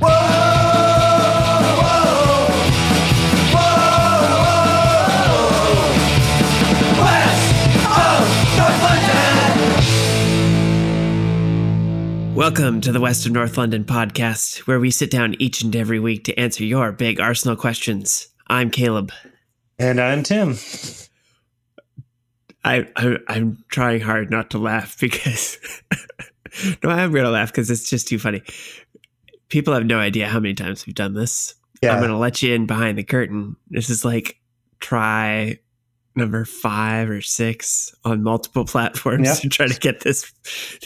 Welcome to the West of North London podcast, where we sit down each and every week to answer your big Arsenal questions. I'm Caleb. And I'm Tim. I, I am trying hard not to laugh because no, I'm gonna laugh because it's just too funny. People have no idea how many times we've done this. Yeah. I'm gonna let you in behind the curtain. This is like try number five or six on multiple platforms yep. to try to get this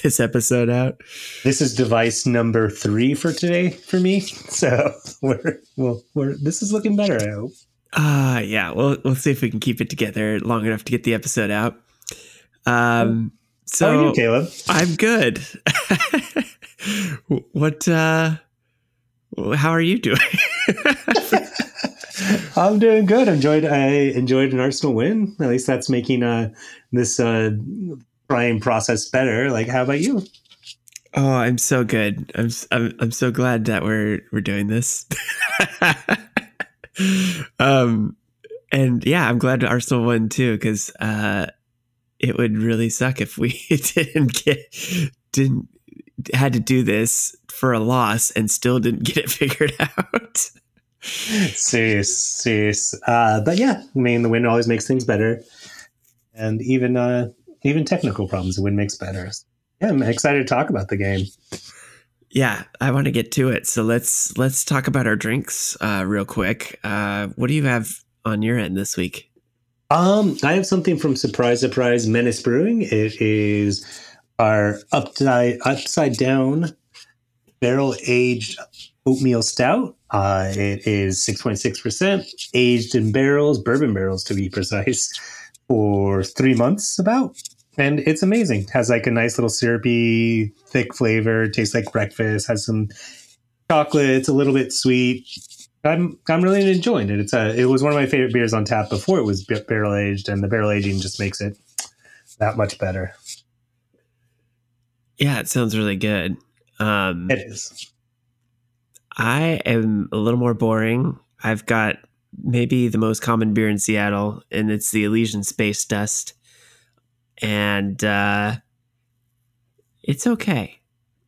this episode out. This is device number three for today for me. So we're well, we're this is looking better. I hope. Uh yeah. Well, we'll see if we can keep it together long enough to get the episode out. Um. So how are you, Caleb? I'm good. what? uh How are you doing? I'm doing good. Enjoyed I enjoyed an Arsenal win. At least that's making uh, this uh, trying process better. Like, how about you? Oh, I'm so good. I'm I'm I'm so glad that we're we're doing this. um, and yeah, I'm glad Arsenal won too because uh, it would really suck if we didn't get didn't had to do this for a loss and still didn't get it figured out serious, serious. Uh, but yeah, I mean, the win always makes things better, and even uh, even technical problems, the win makes better. Yeah, I'm excited to talk about the game. Yeah, I want to get to it. So let's let's talk about our drinks uh, real quick. Uh, what do you have on your end this week? Um, I have something from Surprise Surprise Menace Brewing. It is our upside upside down barrel aged oatmeal stout. Uh, it is 6.6% aged in barrels, bourbon barrels to be precise, for three months about. And it's amazing. Has like a nice little syrupy, thick flavor. Tastes like breakfast. Has some chocolate. It's a little bit sweet. I'm I'm really enjoying it. It's a it was one of my favorite beers on tap before it was barrel aged, and the barrel aging just makes it that much better. Yeah, it sounds really good. Um, it is. I am a little more boring. I've got maybe the most common beer in Seattle, and it's the Elysian Space Dust. And uh, it's okay.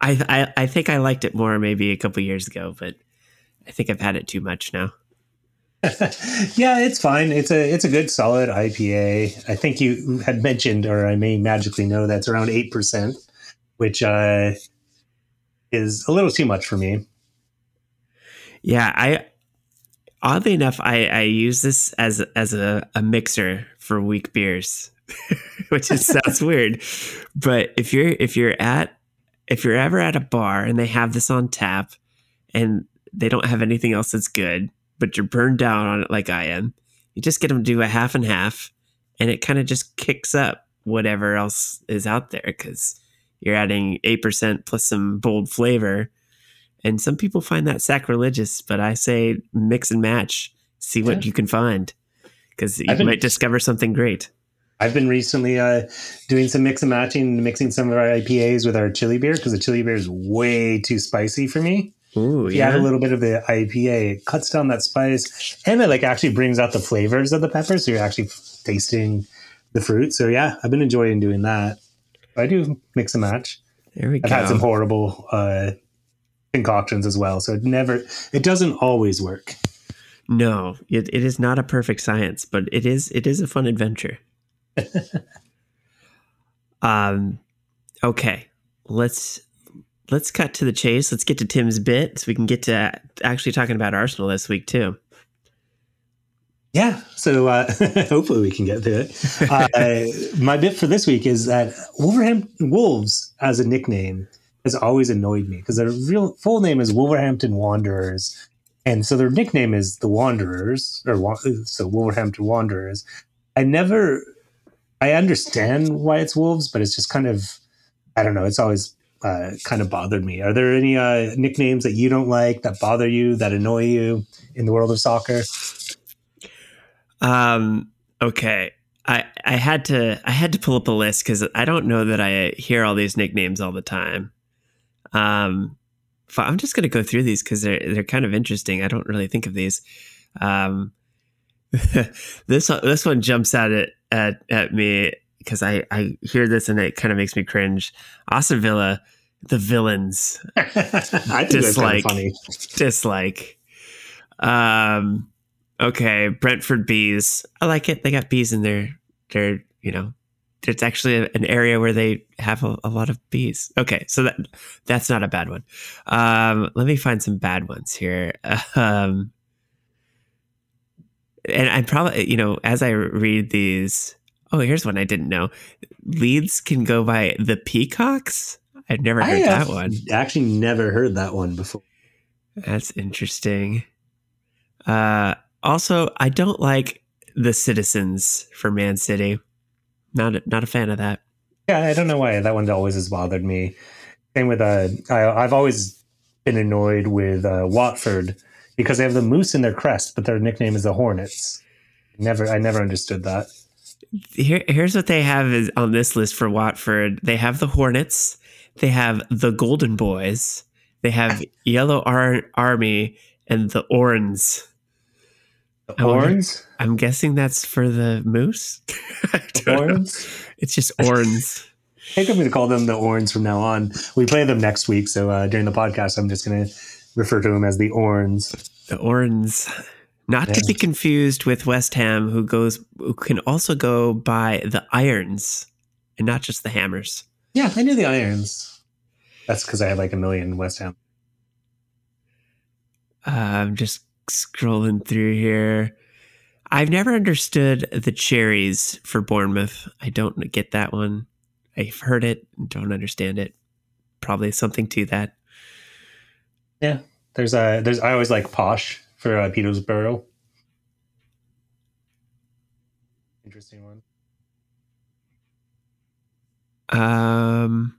I, I, I think I liked it more maybe a couple years ago, but I think I've had it too much now. yeah, it's fine. It's a it's a good solid IPA. I think you had mentioned, or I may magically know that's around eight percent, which uh, is a little too much for me. Yeah, I oddly enough, I, I use this as as a, a mixer for weak beers, which is, sounds weird. But if you're if you're at if you're ever at a bar and they have this on tap and they don't have anything else that's good, but you're burned down on it like I am, you just get them to do a half and half, and it kind of just kicks up whatever else is out there because you're adding eight percent plus some bold flavor and some people find that sacrilegious, but I say mix and match, see what yeah. you can find because you been, might discover something great. I've been recently uh, doing some mix and matching, mixing some of our IPAs with our chili beer because the chili beer is way too spicy for me. Ooh, if you add a little bit of the IPA, it cuts down that spice and it like actually brings out the flavors of the pepper. So you're actually tasting the fruit. So yeah, I've been enjoying doing that. I do mix and match. There we go. I've go. had some horrible uh, concoctions as well. So it never, it doesn't always work. No, it, it is not a perfect science, but it is it is a fun adventure. um, okay, let's let's cut to the chase. Let's get to Tim's bit so we can get to actually talking about Arsenal this week too. Yeah, so uh, hopefully we can get to it. Uh, my bit for this week is that Wolverhampton Wolves as a nickname has always annoyed me because their real full name is Wolverhampton Wanderers, and so their nickname is the Wanderers, or so Wolverhampton Wanderers. I never, I understand why it's Wolves, but it's just kind of, I don't know. It's always uh, kind of bothered me. Are there any uh, nicknames that you don't like that bother you that annoy you in the world of soccer? Um. Okay. I, I had to I had to pull up a list because I don't know that I hear all these nicknames all the time. Um, I'm just going to go through these because they're they're kind of interesting. I don't really think of these. Um, this one, this one jumps out at at, at me because I I hear this and it kind of makes me cringe. Aston Villa, the villains. I think dislike, that's funny. Dislike. Um. Okay, Brentford bees. I like it. They got bees in their their you know it's actually an area where they have a, a, lot of bees. Okay, so that that's not a bad one. Um, let me find some bad ones here. Um, and I probably, you know, as I read these, oh, here's one I didn't know. Leeds can go by the Peacocks. I've never heard that one. I actually, never heard that one before. That's interesting. Uh, also, I don't like the citizens for Man City. Not a, not a fan of that. Yeah, I don't know why that one always has bothered me. Same with uh, I, have always been annoyed with uh, Watford because they have the moose in their crest, but their nickname is the Hornets. Never, I never understood that. Here, here's what they have is on this list for Watford. They have the Hornets. They have the Golden Boys. They have Yellow Ar- Army and the Orns. The Orns? I'm guessing that's for the moose. Orns? It's just Orns. I think I'm going to call them the Orns from now on. We play them next week, so uh, during the podcast, I'm just going to refer to them as the Orns. The Orns. Not yeah. to be confused with West Ham, who goes who can also go by the Irons and not just the Hammers. Yeah, I knew the Irons. That's because I had like a million West Ham. Uh, I'm just scrolling through here. I've never understood the cherries for Bournemouth. I don't get that one. I've heard it, don't understand it. Probably something to that. Yeah, there's a there's I always like posh for uh, Peterborough. Interesting one. Um,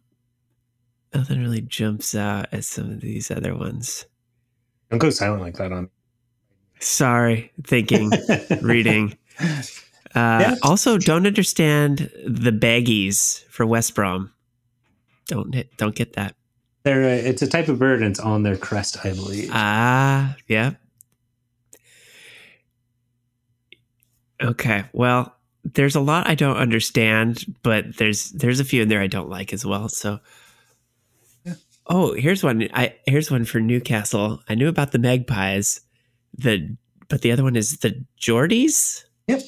nothing really jumps out as some of these other ones. Don't go silent like that on. Sorry, thinking, reading. Uh, yeah. Also, don't understand the baggies for West Brom. Don't don't get that. They're a, it's a type of bird, and it's on their crest, I believe. Ah, yeah. Okay, well, there's a lot I don't understand, but there's there's a few in there I don't like as well. So, yeah. oh, here's one. I here's one for Newcastle. I knew about the Magpies. The but the other one is the Geordies. Yep.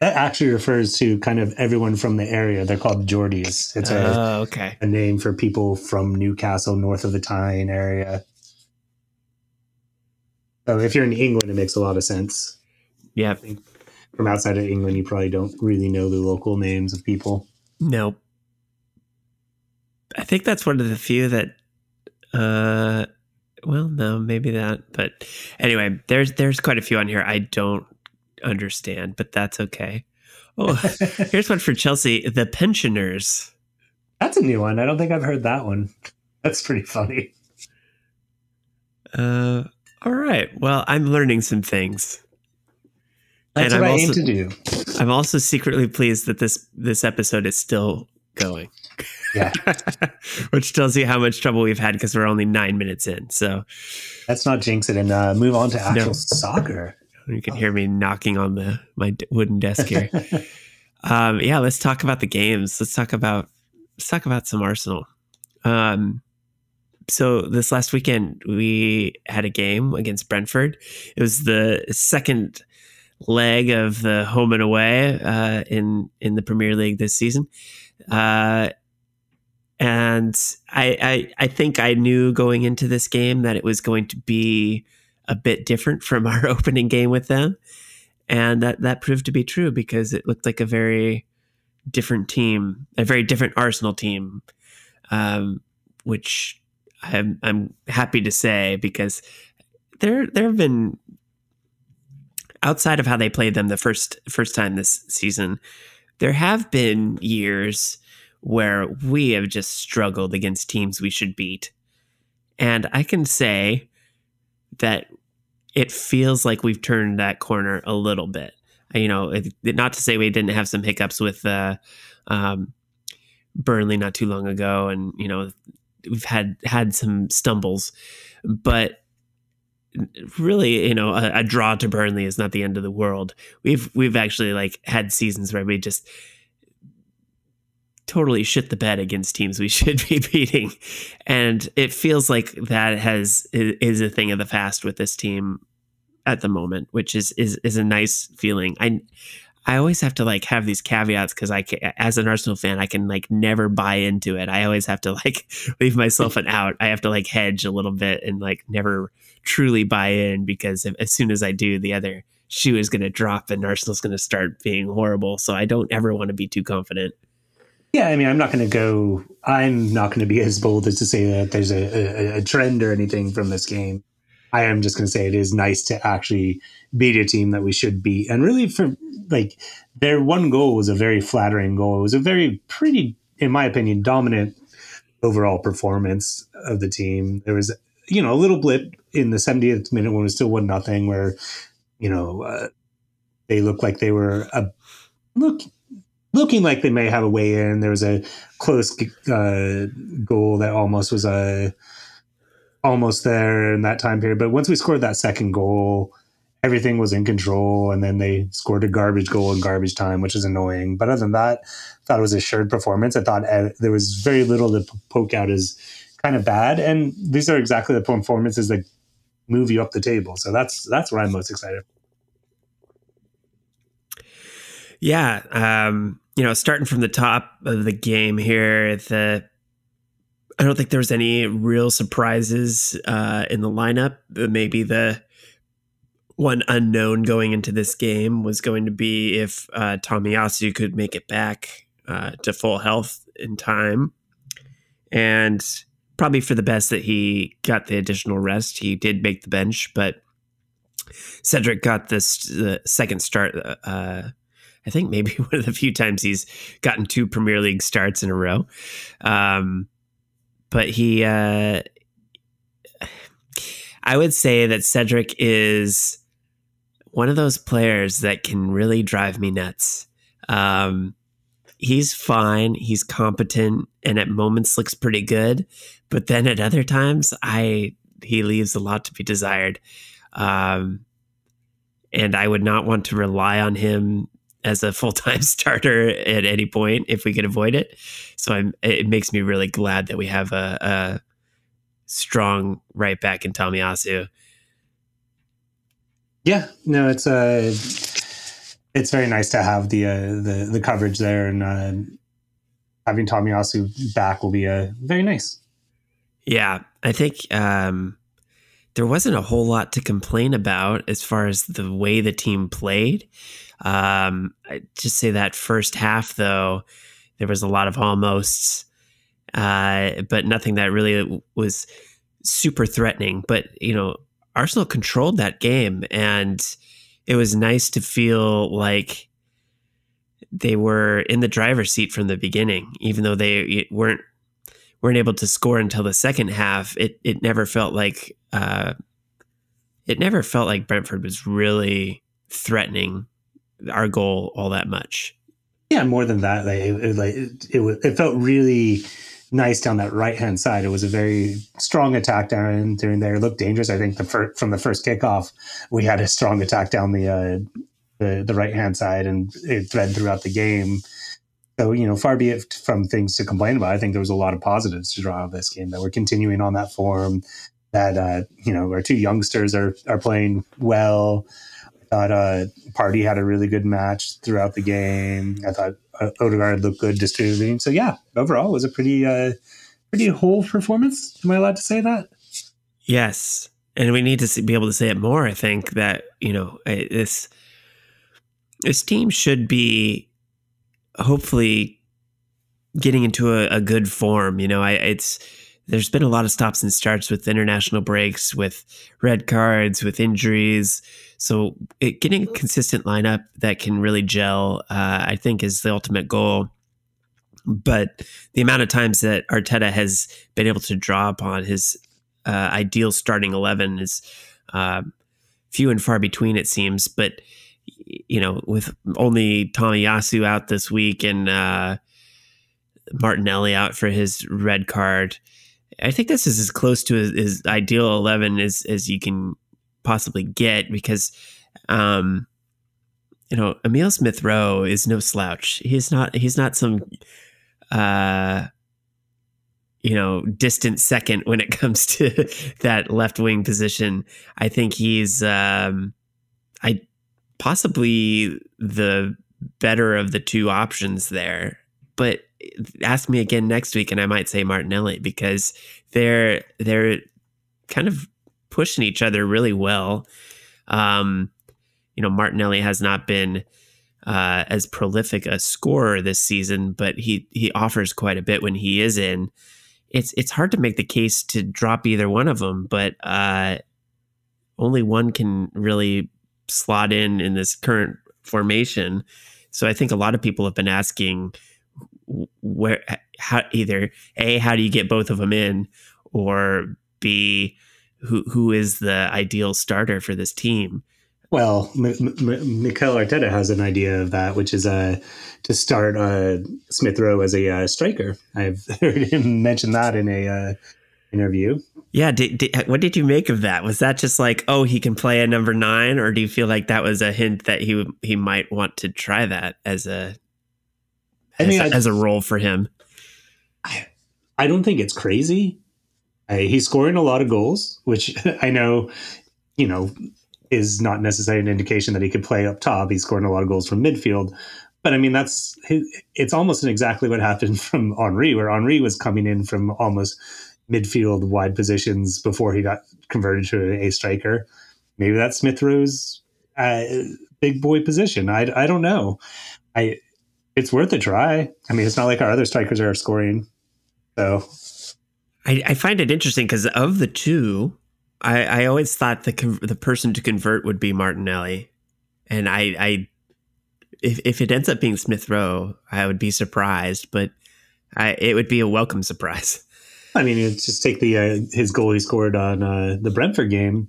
That actually refers to kind of everyone from the area. They're called Geordies. It's a, oh, okay. a name for people from Newcastle, north of the Tyne area. So if you're in England, it makes a lot of sense. Yeah. From outside of England, you probably don't really know the local names of people. No. I think that's one of the few that uh well no maybe that but anyway there's there's quite a few on here i don't understand, but that's okay. Oh, here's one for Chelsea the pensioners. That's a new one. I don't think I've heard that one. That's pretty funny. Uh, all right. Well, I'm learning some things. That's and what I'm I also, aim to do. I'm also secretly pleased that this this episode is still going. Yeah. Which tells you how much trouble we've had because we're only nine minutes in. So let's not jinx it and uh, move on to actual no. soccer. You can hear me knocking on the my wooden desk here. um, yeah, let's talk about the games. Let's talk about let's talk about some Arsenal. Um, so this last weekend we had a game against Brentford. It was the second leg of the home and away uh, in in the Premier League this season. Uh, and I, I I think I knew going into this game that it was going to be a bit different from our opening game with them. And that, that proved to be true because it looked like a very different team, a very different Arsenal team, um, which I'm, I'm happy to say because there there have been outside of how they played them the first first time this season, there have been years where we have just struggled against teams we should beat. And I can say that it feels like we've turned that corner a little bit. You know, it, not to say we didn't have some hiccups with uh, um, Burnley not too long ago, and you know we've had had some stumbles, but really, you know, a, a, draw to Burnley is not the end of the world. We've we've actually like had seasons where we just totally shit the bed against teams we should be beating, and it feels like that has is a thing of the past with this team at the moment, which is is is a nice feeling. I I always have to like have these caveats because I as an Arsenal fan, I can like never buy into it. I always have to like leave myself an out. I have to like hedge a little bit and like never truly buy in because if, as soon as I do, the other shoe is going to drop and Arsenal's going to start being horrible. So I don't ever want to be too confident. Yeah, I mean, I'm not going to go. I'm not going to be as bold as to say that there's a, a, a trend or anything from this game. I am just going to say it is nice to actually beat a team that we should beat, and really for like their one goal was a very flattering goal. It was a very pretty, in my opinion, dominant overall performance of the team. There was you know a little blip in the 70th minute when it was still one nothing, where you know uh, they looked like they were a look looking like they may have a way in. There was a close uh, goal that almost was a almost there in that time period. But once we scored that second goal, everything was in control, and then they scored a garbage goal in garbage time, which is annoying. But other than that, I thought it was a shared performance. I thought uh, there was very little to poke out as kind of bad, and these are exactly the performances that move you up the table. So that's that's what I'm most excited. Yeah, um, you know, starting from the top of the game here, the I don't think there was any real surprises uh, in the lineup. Maybe the one unknown going into this game was going to be if uh, Tomiyasu could make it back uh, to full health in time, and probably for the best that he got the additional rest. He did make the bench, but Cedric got this the second start. Uh, I think maybe one of the few times he's gotten two Premier League starts in a row. Um, but he, uh, I would say that Cedric is one of those players that can really drive me nuts. Um, he's fine, he's competent, and at moments looks pretty good, but then at other times, I he leaves a lot to be desired. Um, and I would not want to rely on him as a full time starter at any point if we could avoid it. So I'm, it makes me really glad that we have a, a strong right back in Tomiyasu. Yeah, no, it's uh, it's very nice to have the uh, the the coverage there, and uh, having Tomiyasu back will be uh, very nice. Yeah, I think um, there wasn't a whole lot to complain about as far as the way the team played. Um, I just say that first half, though, there was a lot of almosts, uh, but nothing that really was super threatening. But, you know, Arsenal controlled that game, and it was nice to feel like they were in the driver's seat from the beginning, even though they weren't weren't able to score until the second half. It it never felt like uh, it never felt like Brentford was really threatening our goal all that much. Yeah, more than that, like it, like it, it, it felt really nice down that right hand side. It was a very strong attack down during there. It looked dangerous. I think the fir- from the first kickoff, we had a strong attack down the uh, the, the right hand side, and it thread throughout the game. So you know, far be it from things to complain about. I think there was a lot of positives to draw out of this game that we're continuing on that form. That uh, you know, our two youngsters are are playing well I thought uh, Partey had a really good match throughout the game. I thought uh, Odegaard looked good distributing. So yeah, overall it was a pretty uh, pretty whole performance. Am I allowed to say that? Yes, and we need to be able to say it more. I think that you know this this team should be hopefully getting into a, a good form. You know, I, it's there's been a lot of stops and starts with international breaks, with red cards, with injuries. So it, getting a consistent lineup that can really gel, uh, I think, is the ultimate goal. But the amount of times that Arteta has been able to draw upon his uh, ideal starting eleven is uh, few and far between, it seems. But you know, with only Tomiyasu out this week and uh, Martinelli out for his red card, I think this is as close to his, his ideal eleven as as you can possibly get because, um, you know, Emil Smith Rowe is no slouch. He's not. He's not some, uh, you know, distant second when it comes to that left wing position. I think he's, um, I possibly the better of the two options there. But ask me again next week, and I might say Martinelli because they're they're kind of pushing each other really well. Um, you know, Martinelli has not been uh, as prolific a scorer this season, but he he offers quite a bit when he is in. It's it's hard to make the case to drop either one of them, but uh, only one can really slot in in this current formation. So I think a lot of people have been asking where how either a how do you get both of them in? Or b who who is the ideal starter for this team? Well M- M- Mikel Arteta has an idea of that which is uh, to start uh, Smith Rowe as a uh, striker. I've heard him mention that in a uh, interview yeah did, did, what did you make of that was that just like oh he can play a number nine or do you feel like that was a hint that he he might want to try that as a as, I, as a role for him. I, I don't think it's crazy. he's scoring a lot of goals, which I know, you know, is not necessarily an indication that he could play up top. He's scoring a lot of goals from midfield. But I mean, that's it's almost exactly what happened from Henry, where Henry was coming in from almost midfield wide positions before he got converted to an a striker. Maybe that's Smith Rowe's uh, big boy position. I, I don't know. I it's worth a try. I mean, it's not like our other strikers are scoring. So I, I find it interesting because of the two, I, I always thought the the person to convert would be Martinelli, and I, I if if it ends up being Smith Rowe, I would be surprised, but I it would be a welcome surprise. I mean, just take the uh, his goal he scored on uh, the Brentford game.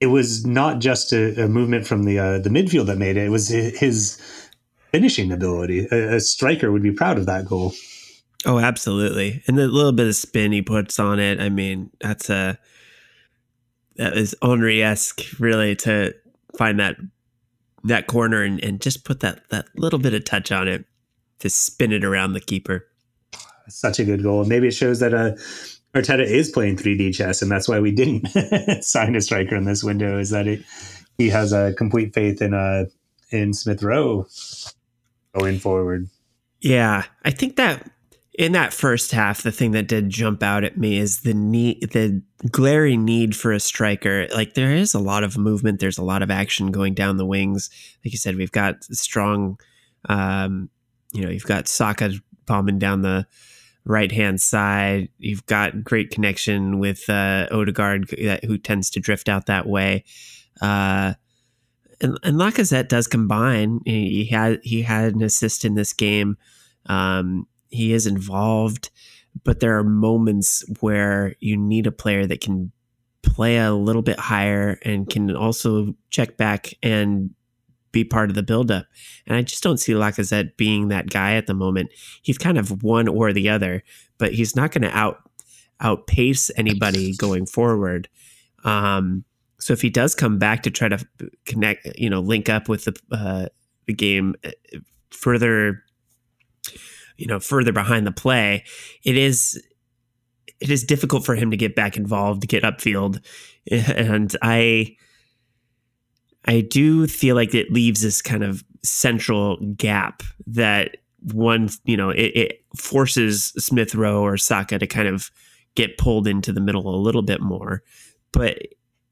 It was not just a, a movement from the uh, the midfield that made it. It was his finishing ability. A, a, striker would be proud of that goal. Oh, absolutely. And the little bit of spin he puts on it, I mean, that's a that is Henry esque really to find that that corner and, and just put that that little bit of touch on it to spin it around the keeper. Such a good goal. Maybe it shows that uh Arteta is playing 3D chess, and that's why we didn't sign a striker in this window. Is that it, he has a complete faith in uh in Smith Rowe going forward. Yeah, I think that in that first half, the thing that did jump out at me is the need, the glaring need for a striker. Like there is a lot of movement, there's a lot of action going down the wings. Like you said, we've got strong, um, you know, you've got Saka bombing down the right hand side. You've got great connection with uh, Odegaard, who tends to drift out that way. Uh, and, and Lacazette does combine. He had he had an assist in this game. Um, he is involved, but there are moments where you need a player that can play a little bit higher and can also check back and be part of the buildup. And I just don't see Lacazette being that guy at the moment. He's kind of one or the other, but he's not going to out outpace anybody going forward. Um, so if he does come back to try to connect, you know, link up with the uh, the game uh, further, you know, further behind the play, it is it is difficult for him to get back involved, get upfield, and I I do feel like it leaves this kind of central gap that one, you know, it, it forces Smith Rowe or Saka to kind of get pulled into the middle a little bit more, but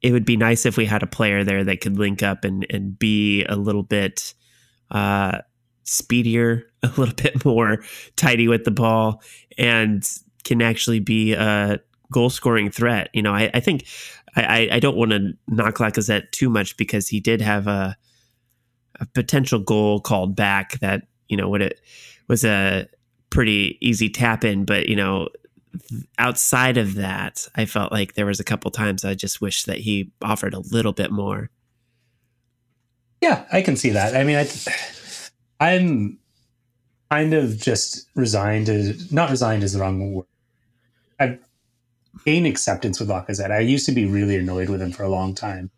it would be nice if we had a player there that could link up and and be a little bit uh, speedier, a little bit more tidy with the ball, and can actually be a goal scoring threat. You know, I, I think I, I don't want to knock Lacazette too much because he did have a a potential goal called back that you know what it was a pretty easy tap in, but you know outside of that, I felt like there was a couple times I just wish that he offered a little bit more. Yeah, I can see that. I mean, I, I'm kind of just resigned to not resigned is the wrong word. I gain acceptance with Lacazette. I used to be really annoyed with him for a long time,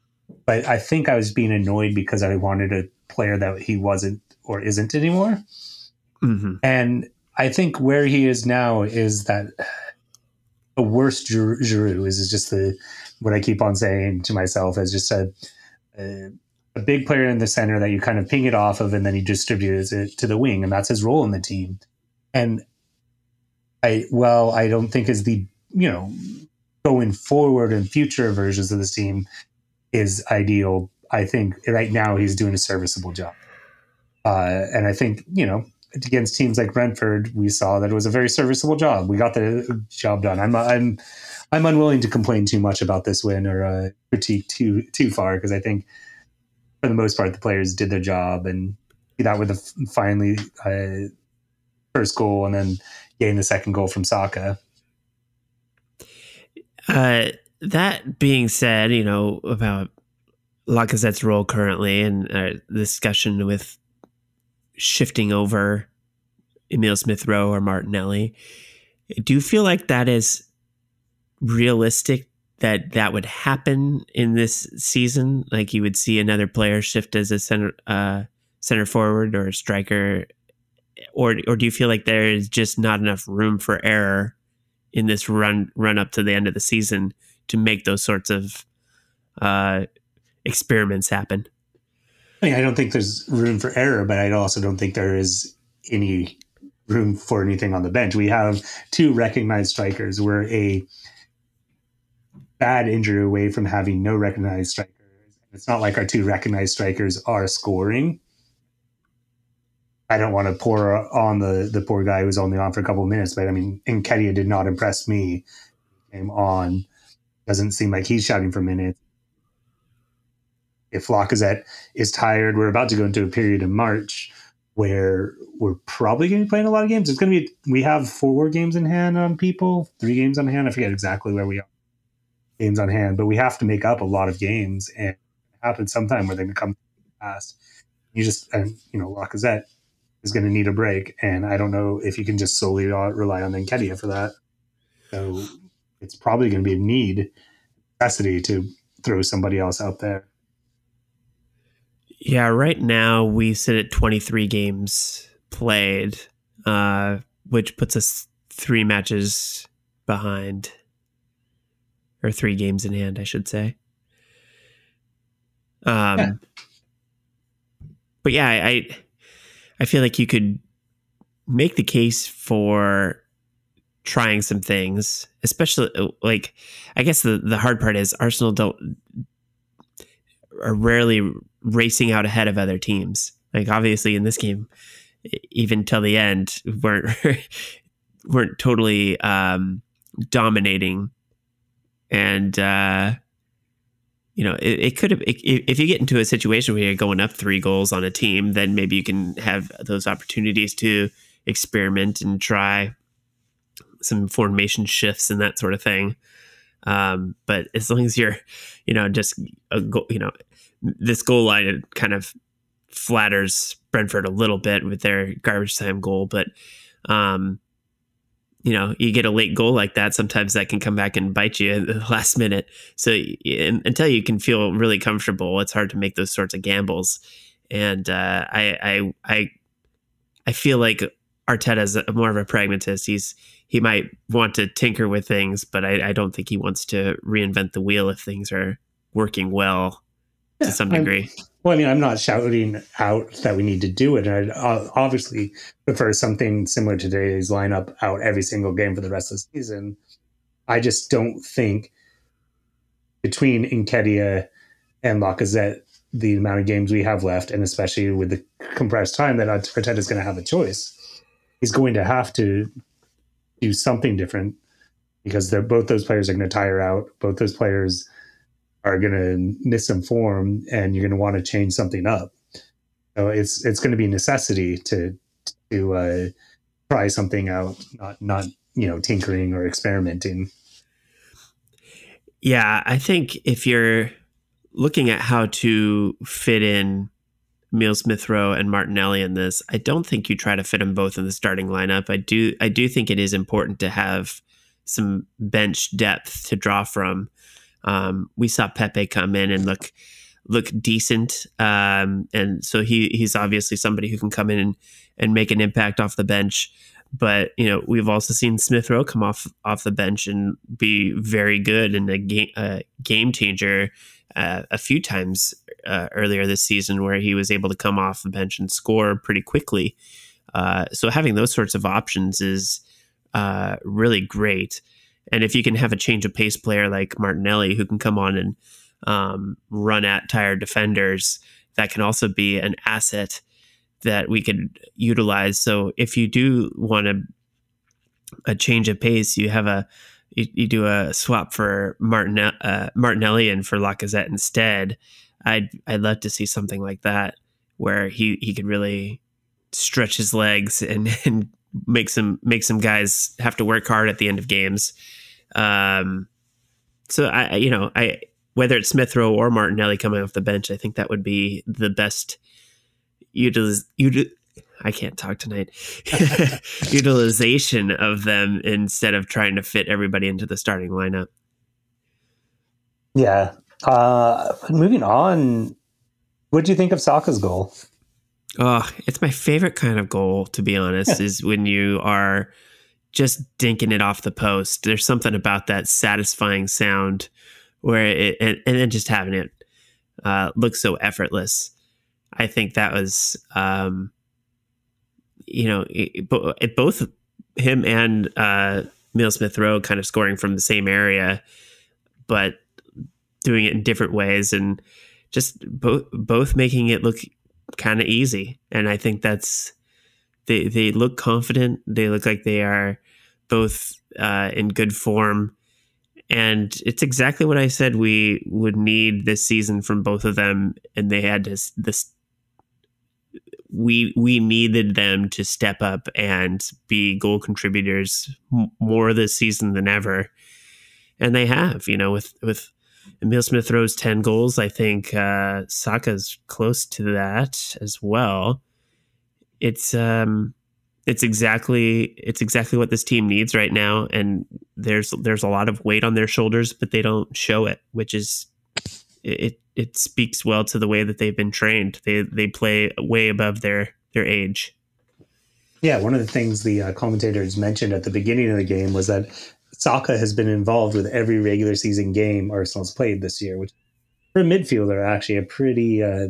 but I think I was being annoyed because I wanted a player that he wasn't or isn't anymore. Mm-hmm. And I think where he is now is that the worst Giroud is just the what I keep on saying to myself is just a, a, a big player in the center that you kind of ping it off of and then he distributes it to the wing and that's his role in the team. And I well, I don't think is the you know going forward and future versions of this team is ideal. I think right now he's doing a serviceable job. Uh, and I think, you know, against teams like Brentford, we saw that it was a very serviceable job. We got the job done. I'm I'm I'm unwilling to complain too much about this win or uh, critique too too far because I think for the most part the players did their job and that with the finally uh, first goal and then getting the second goal from Saka. Uh, that being said, you know about Lacazette's role currently and uh, discussion with shifting over Emil Smith Rowe or Martinelli. Do you feel like that is realistic that that would happen in this season? Like you would see another player shift as a center uh, center forward or a striker, or or do you feel like there is just not enough room for error in this run run up to the end of the season to make those sorts of uh, experiments happen? I mean, I don't think there's room for error, but I also don't think there is any room for anything on the bench. We have two recognized strikers. We're a bad injury away from having no recognized strikers. It's not like our two recognized strikers are scoring. I don't want to pour on the the poor guy who's only on for a couple of minutes, but I mean, Nketiah did not impress me. Came on, doesn't seem like he's shouting for minutes if Lacazette is tired, we're about to go into a period in March where we're probably going to be playing a lot of games. It's going to be we have four games in hand on people, three games on hand. I forget exactly where we are games on hand, but we have to make up a lot of games, and it happens sometime where going to come fast. You just and you know Lacazette is going to need a break, and I don't know if you can just solely rely on Nketiah for that. So it's probably going to be a need necessity to throw somebody else out there. Yeah, right now we sit at 23 games played, uh, which puts us three matches behind, or three games in hand, I should say. Um, yeah. but yeah, I I feel like you could make the case for trying some things, especially like I guess the the hard part is Arsenal don't are rarely racing out ahead of other teams. Like obviously in this game, even till the end, weren't weren't totally um, dominating, and uh, you know it, it could have. If you get into a situation where you're going up three goals on a team, then maybe you can have those opportunities to experiment and try some formation shifts and that sort of thing. Um, but as long as you're, you know, just a goal, you know, this goal line kind of flatters Brentford a little bit with their garbage time goal, but um, you know, you get a late goal like that, sometimes that can come back and bite you at the last minute. So until you can feel really comfortable, it's hard to make those sorts of gambles. And uh, I, I, I, I feel like Arteta's a, more of a pragmatist. He's he might want to tinker with things, but I, I don't think he wants to reinvent the wheel if things are working well to some degree. I'm, well, I mean, I'm not shouting out that we need to do it. I obviously prefer something similar to today's lineup out every single game for the rest of the season. I just don't think between Nketiah and Lacazette, the amount of games we have left, and especially with the compressed time, that Arteta is going to have a choice. He's going to have to do something different because they're both those players are going to tire out. Both those players are going to misinform and you're going to want to change something up. So it's it's going to be necessity to to uh, try something out, not not you know tinkering or experimenting. Yeah, I think if you're looking at how to fit in Emil Smith Rowe and Martinelli in this, I don't think you try to fit them both in the starting lineup. I do I do think it is important to have some bench depth to draw from. Um, we saw Pepe come in and look look decent, um, and so he he's obviously somebody who can come in and, and make an impact off the bench. But you know we've also seen Smith Rowe come off off the bench and be very good and a game a game changer uh, a few times uh, earlier this season where he was able to come off the bench and score pretty quickly. Uh, so having those sorts of options is uh, really great. And if you can have a change of pace player like Martinelli who can come on and um, run at tired defenders, that can also be an asset that we could utilize. So if you do want a, a change of pace, you have a you, you do a swap for Martin, uh, Martinelli and for Lacazette instead. I'd I'd love to see something like that where he he could really stretch his legs and, and make some make some guys have to work hard at the end of games. Um, so I, you know, I whether it's Smith Rowe or Martinelli coming off the bench, I think that would be the best utiliz- util- I can't talk tonight. utilization of them instead of trying to fit everybody into the starting lineup. Yeah. Uh, moving on, what do you think of Saka's goal? Oh, it's my favorite kind of goal, to be honest, is when you are just dinking it off the post. There's something about that satisfying sound where it, and, and then just having it uh, look so effortless. I think that was, um, you know, it, it, both him and uh, Emil Smith Rowe kind of scoring from the same area, but doing it in different ways and just both both making it look kind of easy. And I think that's they they look confident. They look like they are both uh, in good form. And it's exactly what I said we would need this season from both of them. And they had this this we we needed them to step up and be goal contributors more this season than ever, and they have. You know, with with Emil Smith Rowe's 10 goals. I think uh, Saka's close to that as well. It's um, it's exactly it's exactly what this team needs right now, and there's there's a lot of weight on their shoulders, but they don't show it, which is it it speaks well to the way that they've been trained. They they play way above their their age. Yeah, one of the things the uh, commentators mentioned at the beginning of the game was that Saka has been involved with every regular season game Arsenal's played this year, which for a midfielder actually a pretty uh,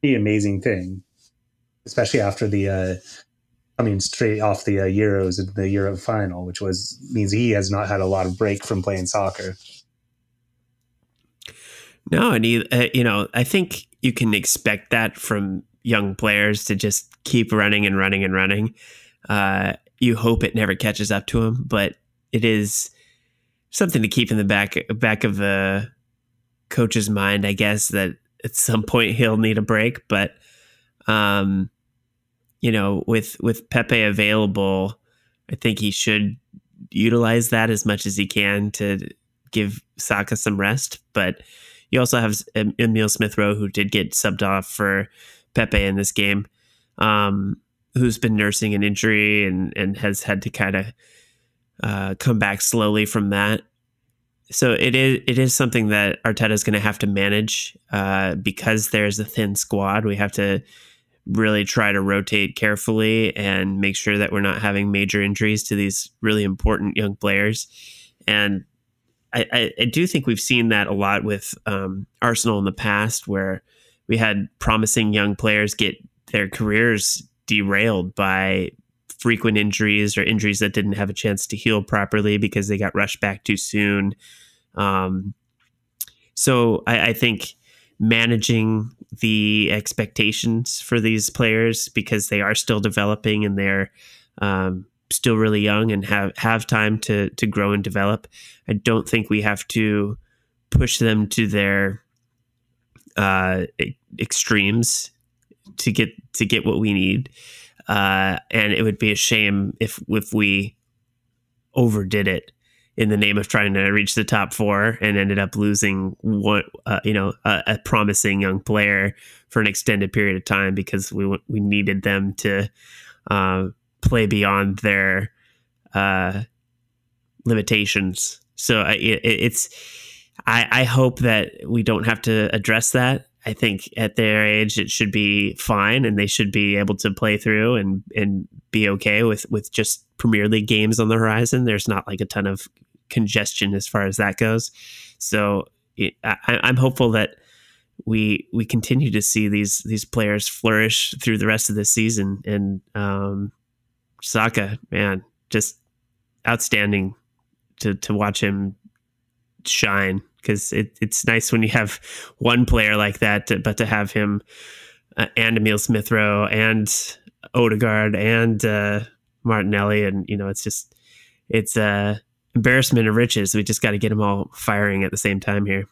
pretty amazing thing, especially after the uh, mean, straight off the uh, Euros and the Euro final, which was means he has not had a lot of break from playing soccer. No, and he, uh, you know, I think you can expect that from young players to just keep running and running and running. Uh, you hope it never catches up to him, but it is something to keep in the back back of the coach's mind, I guess, that at some point he'll need a break. But um, you know, with with Pepe available, I think he should utilize that as much as he can to give Saka some rest. But you also have Emil Smith Rowe, who did get subbed off for Pepe in this game, um, who's been nursing an injury and and has had to kind of uh, come back slowly from that. So it is it is something that Arteta is going to have to manage uh, because there's a thin squad. We have to really try to rotate carefully and make sure that we're not having major injuries to these really important young players. And I, I, I do think we've seen that a lot with um, Arsenal in the past, where we had promising young players get their careers derailed by frequent injuries or injuries that didn't have a chance to heal properly because they got rushed back too soon. Um, so I, I, think managing the expectations for these players because they are still developing and they're um, still really young and have have time to to grow and develop. I don't think we have to push them to their uh, extremes to get to get what we need. Uh, and it would be a shame if if we overdid it in the name of trying to reach the top four and ended up losing one, uh, you know, a, a, promising young player for an extended period of time because we we needed them to uh, play beyond their uh, limitations. So it, it's I, I hope that we don't have to address that. I think at their age it should be fine, and they should be able to play through and and be okay with with just Premier League games on the horizon. There's not like a ton of congestion as far as that goes. So I, I'm hopeful that we we continue to see these these players flourish through the rest of the season. And um, Saka, man, just outstanding to to watch him shine because it, it's nice when you have one player like that, to, but to have him uh, and Emil Smith Rowe and Odegaard and uh, Martinelli, and you know, it's just it's uh, embarrassment of riches. We just got to get them all firing at the same time here.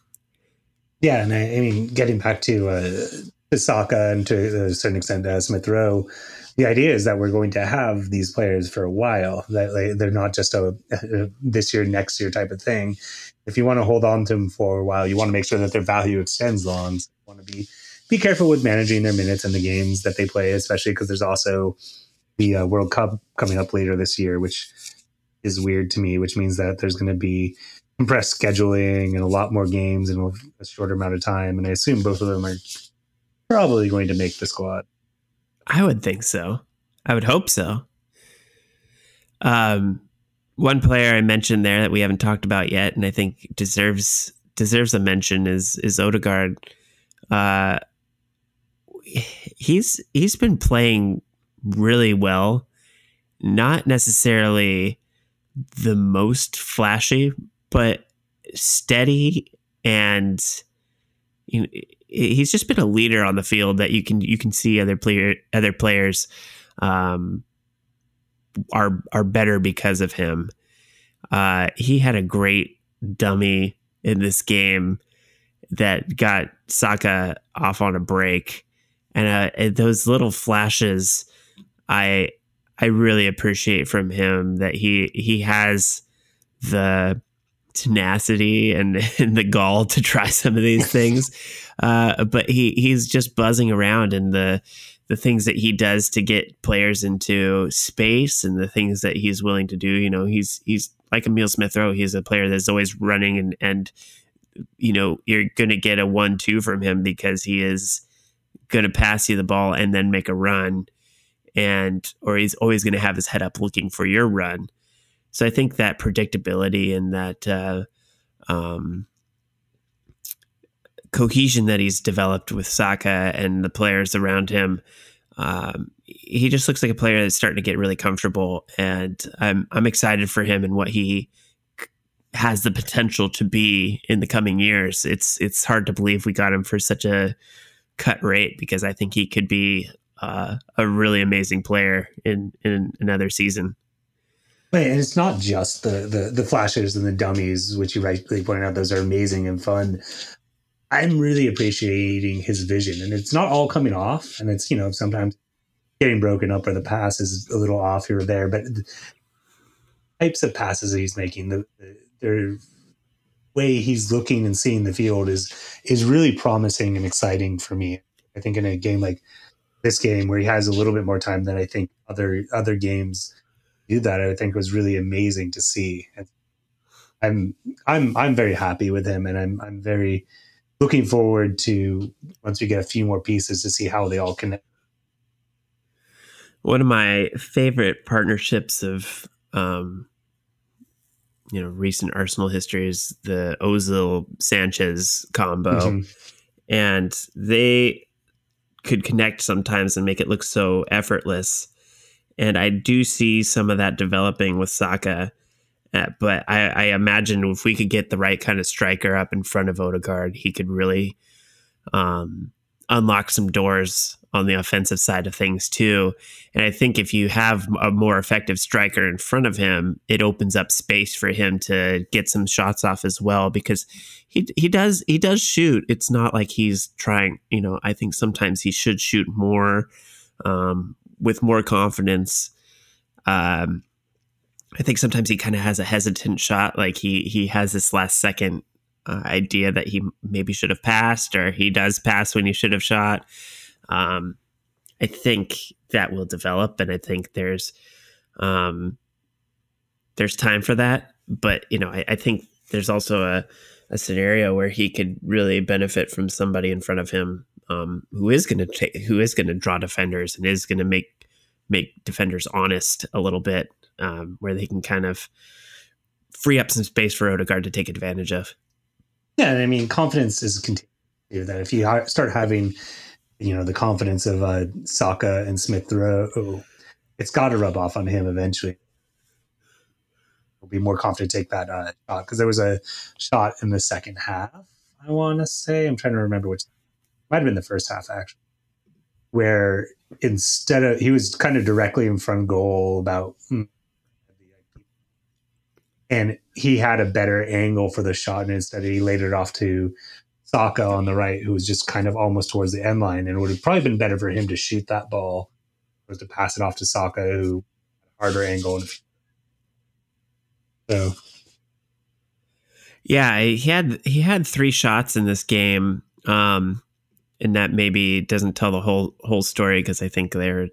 Yeah, and I, I mean, getting back to uh, Saka and to a certain extent uh, Smith Rowe, the idea is that we're going to have these players for a while. That like, they're not just a, a, this year, next year type of thing. If you want to hold on to them for a while, you want to make sure that their value extends long. So you want to be be careful with managing their minutes and the games that they play, especially because there's also the uh, World Cup coming up later this year, which is weird to me. Which means that there's going to be compressed scheduling and a lot more games in a shorter amount of time. And I assume both of them are probably going to make the squad. I would think so. I would hope so. Um, one player I mentioned there that we haven't talked about yet, and I think deserves deserves a mention is is Odegaard. Uh, he's he's been playing really well, not necessarily the most flashy, but steady and you know, he's just been a leader on the field that you can you can see other player other players um, are are better because of him. Uh, he had a great dummy in this game that got Saka off on a break, and, uh, those little flashes, I I really appreciate from him that he he has the tenacity and, and the gall to try some of these things. Uh, but he he's just buzzing around in the the things that he does to get players into space and the things that he's willing to do. You know, he's he's like Emil Smith Rowe. He's a player that's always running and and you know you're going to get a one two from him because he is going to pass you the ball and then make a run and or he's always going to have his head up looking for your run so I think that predictability and that uh, um, cohesion that he's developed with Saka and the players around him, um, he just looks like a player that's starting to get really comfortable, and I'm I'm excited for him and what he has the potential to be in the coming years. It's it's hard to believe we got him for such a cut rate because I think he could be uh, a really amazing player in in another season. And it's not just the, the the flashes and the dummies, which you rightly pointed out; those are amazing and fun. I'm really appreciating his vision, and it's not all coming off. And it's you know sometimes getting broken up or the pass is a little off here or there, but the types of passes that he's making, the, the way he's looking and seeing the field is is really promising and exciting for me. I think in a game like this game where he has a little bit more time than I think other other games do that, I think was really amazing to see. And I'm I'm I'm very happy with him, and I'm I'm very looking forward to once we get a few more pieces to see how they all connect. One of my favorite partnerships of um, you know recent Arsenal history is the Ozil Sanchez combo, mm-hmm. and they could connect sometimes and make it look so effortless. And I do see some of that developing with Saka. Uh, but I, I, imagine if we could get the right kind of striker up in front of Odegaard, he could really um, unlock some doors on the offensive side of things too. And I think if you have a more effective striker in front of him, it opens up space for him to get some shots off as well because he he does he does shoot. It's not like he's trying, you know, I think sometimes he should shoot more um, with more confidence. Um, I think sometimes he kind of has a hesitant shot, like he he has this last second uh, idea that he maybe should have passed, or he does pass when he should have shot. Um, I think that will develop, and I think there's um, there's time for that. but you know, I, I think there's also a, a scenario where he could really benefit from somebody in front of him um, who is going to take who is going to draw defenders and is going to make make defenders honest a little bit, um, where they can kind of free up some space for Odegaard to take advantage of. Yeah, I mean, confidence is continuing. That if you ha- start having, you know, the confidence of uh, Saka and Smith Rowe, it's got to rub off on him eventually. He'll be more confident to take that uh, shot because there was a shot in the second half. I want to say I'm trying to remember which might have been the first half actually, where instead of he was kind of directly in front goal about hmm, and he had a better angle for the shot and instead he laid it off to Saka on the right who was just kind of almost towards the end line and it would have probably been better for him to shoot that ball was to pass it off to Saka who had a harder angle so yeah he had he had three shots in this game um and that maybe doesn't tell the whole whole story because I think there are a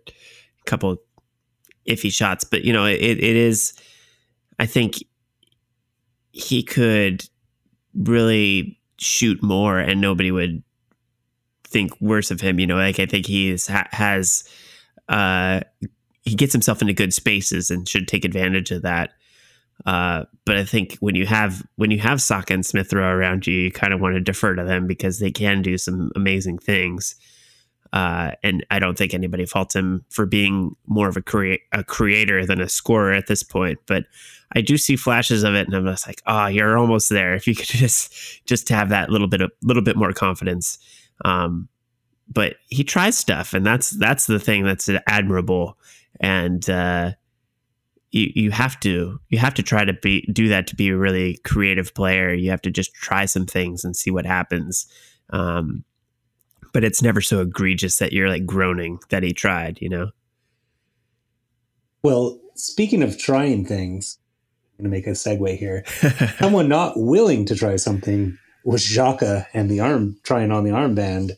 couple iffy shots, but you know, it, it is. I think he could really shoot more, and nobody would think worse of him. You know, like I think he is, has uh, he gets himself into good spaces and should take advantage of that. Uh, but I think when you have when you have Saka and Smith Rowe around you, you kind of want to defer to them because they can do some amazing things. Uh, and I don't think anybody faults him for being more of a create a creator than a scorer at this point. But I do see flashes of it, and I'm just like, oh, you're almost there. If you could just just have that little bit of little bit more confidence. Um, but he tries stuff, and that's that's the thing that's admirable. And uh, you, you have to you have to try to be do that to be a really creative player. You have to just try some things and see what happens. Um, but it's never so egregious that you're like groaning that he tried, you know. Well, speaking of trying things, I'm going to make a segue here. Someone not willing to try something was Xhaka and the arm trying on the armband.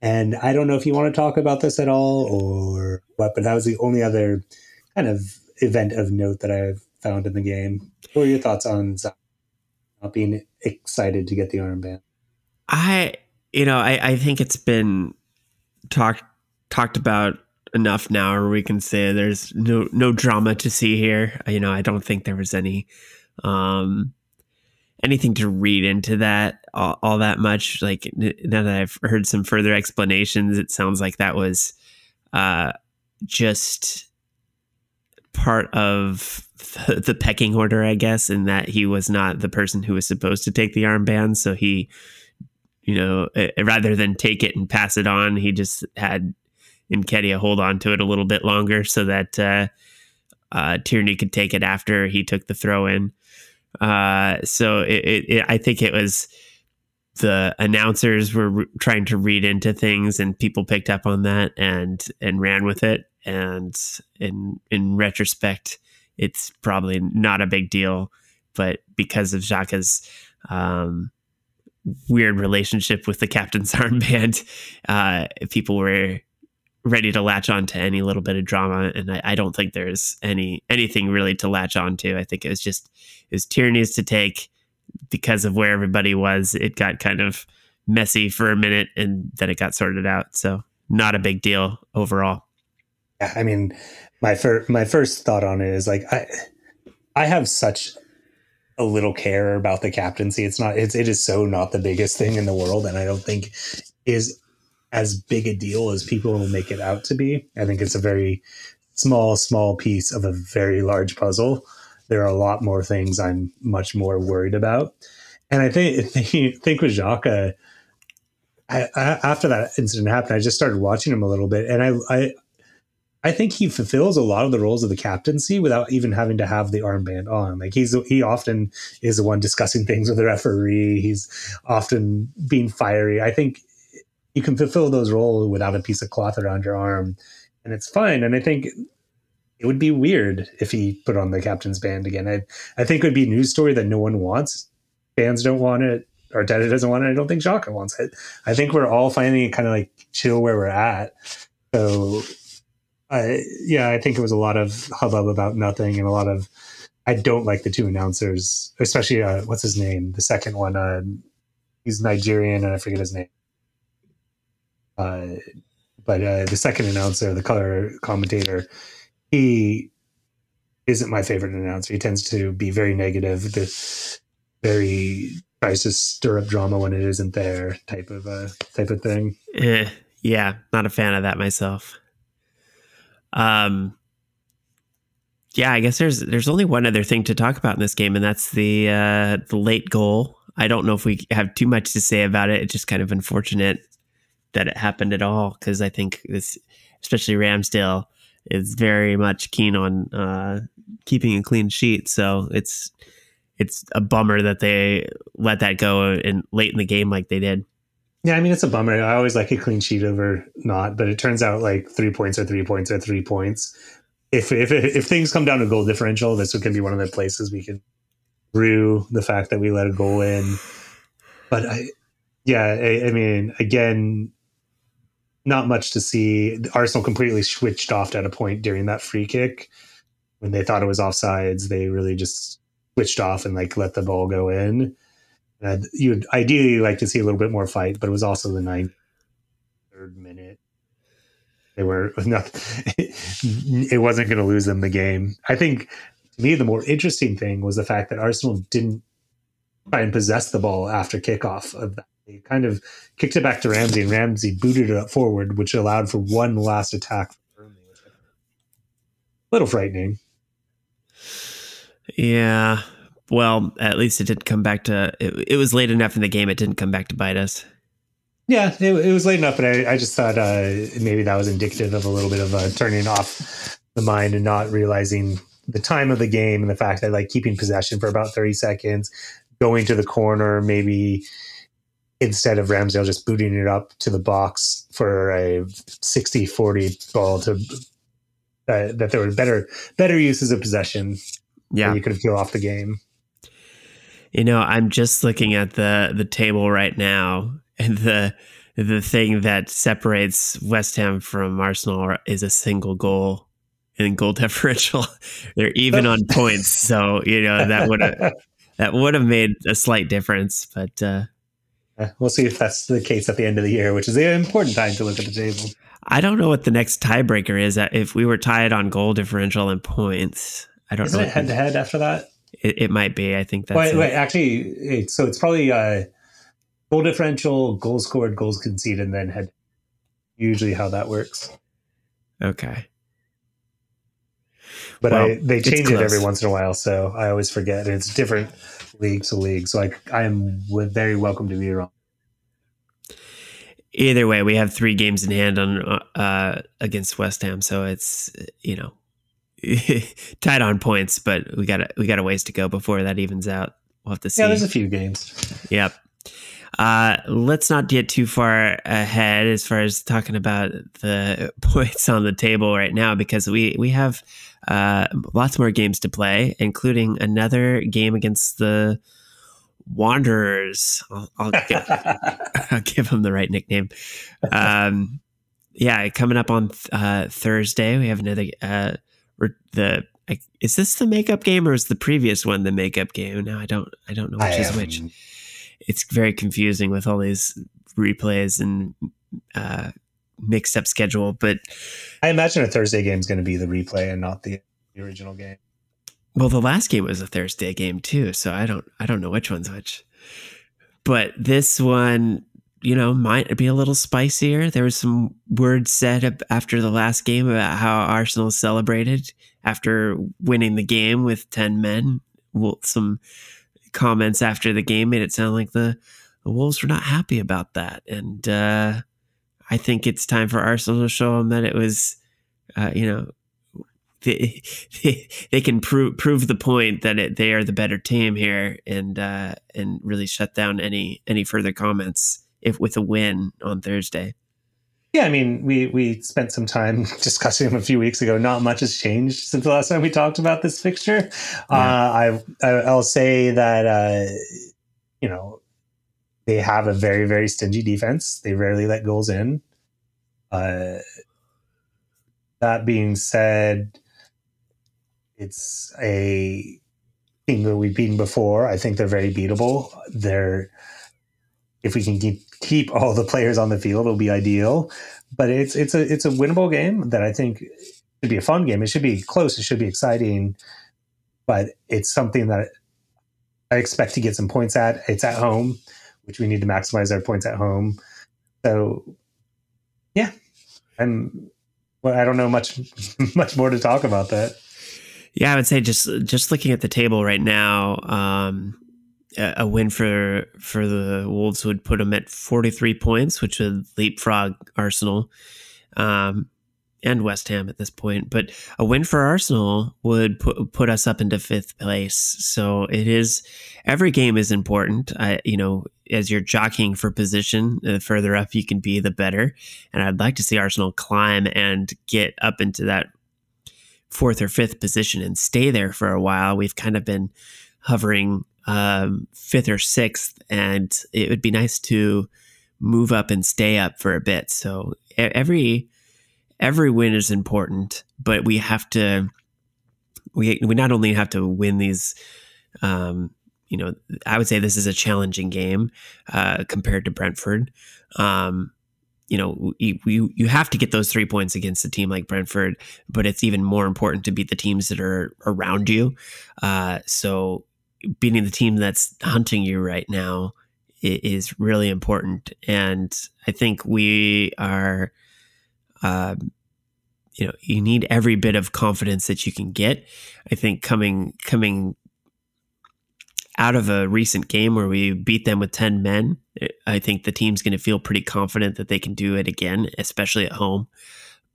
And I don't know if you want to talk about this at all or what, but that was the only other kind of event of note that I've found in the game. What are your thoughts on not being excited to get the armband? I, you know, I, I think it's been talked talked about enough now, where we can say there's no no drama to see here. You know, I don't think there was any um anything to read into that all, all that much. Like now that I've heard some further explanations, it sounds like that was uh just part of the, the, pecking order, I guess, in that he was not the person who was supposed to take the armband. So he, you know, uh, rather than take it and pass it on, he just had Nketiah hold on to it a little bit longer so that uh, uh, Tierney could take it after he took the throw in. Uh, so it, it, it, I think it was the announcers were re- trying to read into things, and people picked up on that and and ran with it and in in retrospect, it's probably not a big deal. But because of Xhaka's um, weird relationship with the captain's armband, uh, people were ready to latch on to any little bit of drama, and I, I, don't think there's any anything really to latch on to. I think it was just it was Tierney's to take because of where everybody was. It got kind of messy for a minute, and then it got sorted out. So not a big deal overall. Yeah, I mean, my first my first thought on it is like I I have such a little care about the captaincy. It's not it's it is so not the biggest thing in the world, and I don't think is as big a deal as people will make it out to be. I think it's a very small, small piece of a very large puzzle. There are a lot more things I'm much more worried about. And I think I think with Xhaka, I, I, after that incident happened, I just started watching him a little bit, and I, I I think he fulfills a lot of the roles of the captaincy without even having to have the armband on. Like he's he often is the one discussing things with the referee. He's often being fiery. I think you can fulfill those roles without a piece of cloth around your arm, and it's fine. And I think it would be weird if he put on the captain's band again. I I think it would be a news story that no one wants. Fans don't want it. Arteta doesn't want it. I don't think Xhaka wants it. I think we're all finding it kind of like chill where we're at. So I, yeah, I think it was a lot of hubbub about nothing and a lot of I don't like the two announcers, especially uh, what's his name, the second one. Uh, he's Nigerian, and I forget his name. Uh, but uh, the second announcer, the color commentator, he isn't my favorite announcer. He tends to be very negative, very tries to stir up drama when it isn't there, type of uh, type of thing. Eh, yeah, not a fan of that myself. Um, yeah, I guess there's there's only one other thing to talk about in this game, and that's the uh, the late goal. I don't know if we have too much to say about it. It's just kind of unfortunate that it happened at all because I think this, especially Ramsdale, is very much keen on uh, keeping a clean sheet. So it's it's a bummer that they let that go in late in the game like they did. Yeah, I mean it's a bummer. I always like a clean sheet over not, but it turns out like three points or three points or three points if if if things come down to goal differential, this can be one of the places we can rue the fact that we let a goal in. But I, yeah, I, I mean, again, not much to see. Arsenal completely switched off at a point during that free kick when they thought it was offsides. They really just switched off and like let the ball go in. Uh, you'd ideally like to see a little bit more fight, but it was also the ninth third minute they were not. it wasn't going to lose them the game. I think to me the more interesting thing was the fact that Arsenal didn't try and possess the ball after kickoff of that. They kind of kicked it back to Ramsey, and Ramsey booted it up forward, which allowed for one last attack. A little frightening. Yeah. Well, at least it didn't come back to. It, it was late enough in the game. It didn't come back to bite us. Yeah, it, it was late enough, but I, I just thought uh, maybe that was indicative of a little bit of uh, turning off the mind and not realizing the time of the game and the fact that like keeping possession for about 30 seconds, going to the corner, maybe instead of Ramsdale just booting it up to the box for a 60 40 ball to uh, that there were better better uses of possession. Yeah. You could have killed off the game. You know, I'm just looking at the the table right now and the the thing that separates West Ham from Arsenal is a single goal in goal differential. They're even on points, so you know that would have that would have made a slight difference. But uh, we'll see if that's the case at the end of the year, which is the important time to look at the table. I don't know what the next tiebreaker is. If we were tied on goal differential and points, I don't Isn't know. It head to head after that. It, it, might be. I think that's. Wait, wait. Actually, so it's probably. Uh, goal differential, goals scored, goals conceded, and then head. Usually, how that works. Okay. But well, I, they change it every once in a while, so I always forget. It's different league to league, so I, I am very welcome to be wrong. Either way, we have three games in hand on uh, against West Ham, so it's you know tied on points, but we got we got a ways to go before that evens out. We'll have to see. Yeah, there's a few games. Yep. Uh, let's not get too far ahead as far as talking about the points on the table right now, because we we have uh, lots more games to play, including another game against the Wanderers. I'll, I'll, give, I'll give them the right nickname. Um, yeah, coming up on uh, Thursday, we have another. The is this the makeup game or is the previous one the makeup game? No, I don't. I don't know which I is which it's very confusing with all these replays and uh, mixed up schedule. But I imagine a Thursday game is going to be the replay and not the, the original game. Well, the last game was a Thursday game too, so I don't I don't know which one's which. But this one, you know, might be a little spicier. There was some words said after the last game about how Arsenal celebrated after winning the game with ten men. Well, some comments after the game made it sound like the, the Wolves were not happy about that. And uh, I think it's time for Arsenal to show them that it was, uh, you know, they, they, they, can prove prove the point that it, they are the better team here and uh, and really shut down any any further comments if with a win on Thursday. Yeah, I mean, we we spent some time discussing them a few weeks ago. Not much has changed since the last time we talked about this fixture. Yeah. Uh, I, I will say that uh, you know they have a very very stingy defense. They rarely let goals in. Uh, that being said, it's a team that we've beaten before. I think they're very beatable. They're if we can keep keep all the players on the field, it'll be ideal. But it's it's a it's a winnable game that I think should be a fun game. It should be close. It should be exciting. But it's something that I expect to get some points at. It's at home, which we need to maximize our points at home. So, yeah, I'm. Well, I don't know much much more to talk about that. Yeah, I would say just just looking at the table right now, um, a, win for for the Wolves would put them at 43 points, which would leapfrog Arsenal. Um, and West Ham at this point. But a win for Arsenal would put put us up into fifth place. So it is every game is important. I you know as you're jockeying for position, the further up you can be, the better. And I'd like to see Arsenal climb and get up into that fourth or fifth position and stay there for a while. We've kind of been hovering um, fifth or sixth, and it would be nice to move up and stay up for a bit. So every every win is important, but we have to we we not only have to win these um, you know, I would say this is a challenging game uh, compared to Brentford. Um, you know, you, you have to get those three points against a team like Brentford, but it's even more important to beat the teams that are around you. Uh, so beating the team that's hunting you right now is really important, and I think we are um, you know you need every bit of confidence that you can get. I think coming coming out of a recent game where we beat them with 10 men, I think the team's going to feel pretty confident that they can do it again, especially at home.